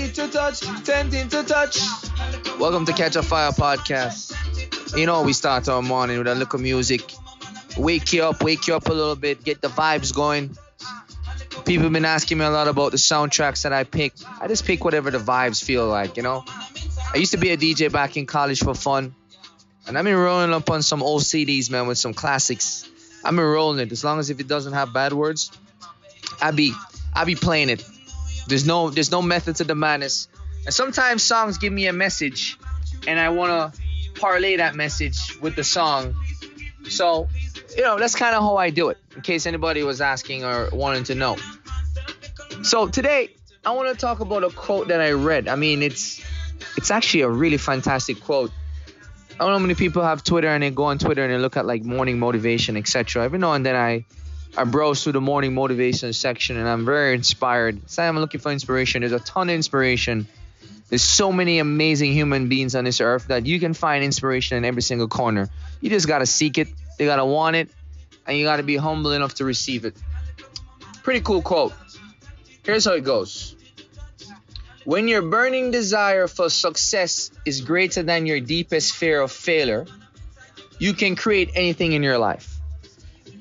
Tempting to touch, tempting to touch. Welcome to Catch a Fire podcast. You know, we start our morning with a little music. Wake you up, wake you up a little bit, get the vibes going. People have been asking me a lot about the soundtracks that I pick. I just pick whatever the vibes feel like, you know? I used to be a DJ back in college for fun. And I've been rolling up on some old CDs, man, with some classics. Been rolling it. As long as if it doesn't have bad words, I be I be playing it. There's no there's no method to the madness. And sometimes songs give me a message, and I wanna parlay that message with the song. So, you know, that's kind of how I do it. In case anybody was asking or wanting to know. So today I want to talk about a quote that I read. I mean, it's it's actually a really fantastic quote. I don't know how many people have Twitter and they go on Twitter and they look at like morning motivation, etc. Every now and then I I browse through the morning motivation section and I'm very inspired. Say I'm looking for inspiration. There's a ton of inspiration. There's so many amazing human beings on this earth that you can find inspiration in every single corner. You just gotta seek it, you gotta want it, and you gotta be humble enough to receive it. Pretty cool quote. Here's how it goes. When your burning desire for success is greater than your deepest fear of failure, you can create anything in your life.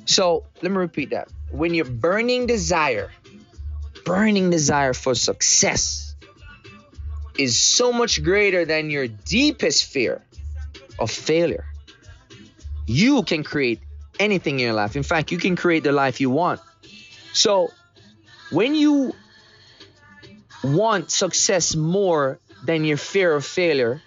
So let me repeat that. When your burning desire, burning desire for success is so much greater than your deepest fear of failure, you can create anything in your life. In fact, you can create the life you want. So when you want success more than your fear of failure,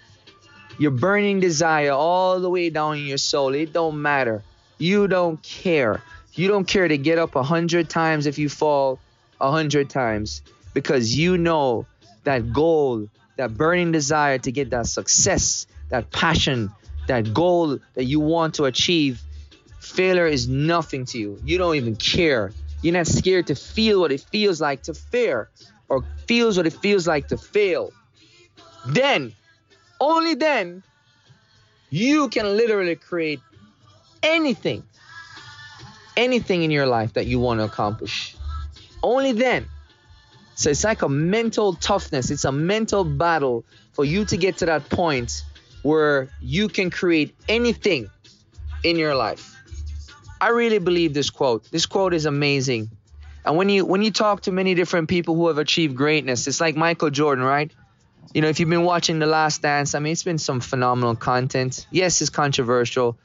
your burning desire all the way down in your soul, it don't matter. You don't care. You don't care to get up a hundred times if you fall a hundred times because you know that goal, that burning desire to get that success, that passion, that goal that you want to achieve. Failure is nothing to you. You don't even care. You're not scared to feel what it feels like to fear or feels what it feels like to fail, then, only then, you can literally create anything, anything in your life that you want to accomplish. Only then. So it's like a mental toughness, it's a mental battle for you to get to that point where you can create anything in your life. I really believe this quote. This quote is amazing. And when you when you talk to many different people who have achieved greatness, it's like Michael Jordan, right? You know, if you've been watching The Last Dance, I mean, it's been some phenomenal content. Yes, it's controversial.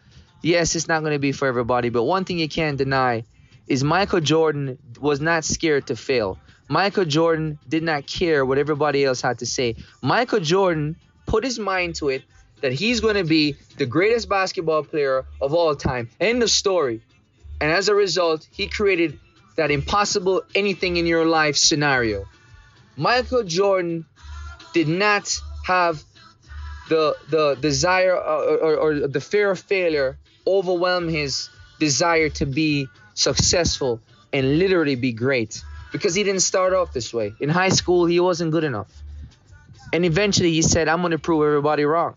Yes, it's not going to be for everybody, but one thing you can't deny is Michael Jordan was not scared to fail. Michael Jordan did not care what everybody else had to say. Michael Jordan put his mind to it that he's going to be the greatest basketball player of all time. End of story. And as a result, he created that impossible anything in your life scenario. Michael Jordan did not have the the desire uh, or, or, or, the fear of failure overwhelm his desire to be successful and literally be great because he didn't start off this way. In high school, he wasn't good enough. And eventually he said, I'm going to prove everybody wrong.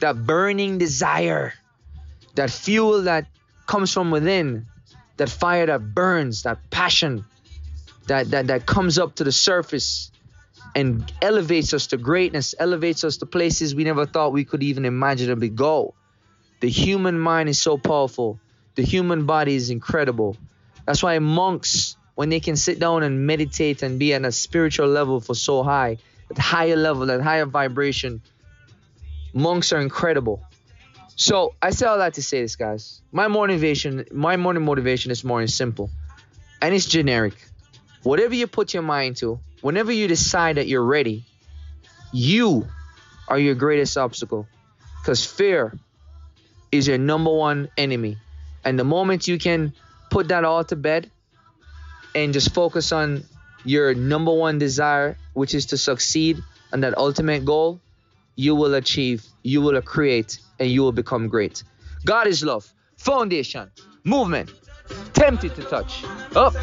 That burning desire, that fuel that comes from within, that fire that burns, that passion that, that, that comes up to the surface and elevates us to greatness, elevates us to places we never thought we could even imaginably go. The human mind is so powerful. The human body is incredible. That's why monks, when they can sit down and meditate and be at a spiritual level for so high, at higher level, at higher vibration, monks are incredible. So I say all that to say this, guys. My motivation, my morning motivation this morning is simple, and it's generic. Whatever you put your mind to, whenever you decide that you're ready, you are your greatest obstacle, because fear is your number one enemy. And the moment you can put that all to bed and just focus on your number one desire, which is to succeed on that ultimate goal, you will achieve, you will create, and you will become great. God is love, foundation, movement, tempted to touch. Up.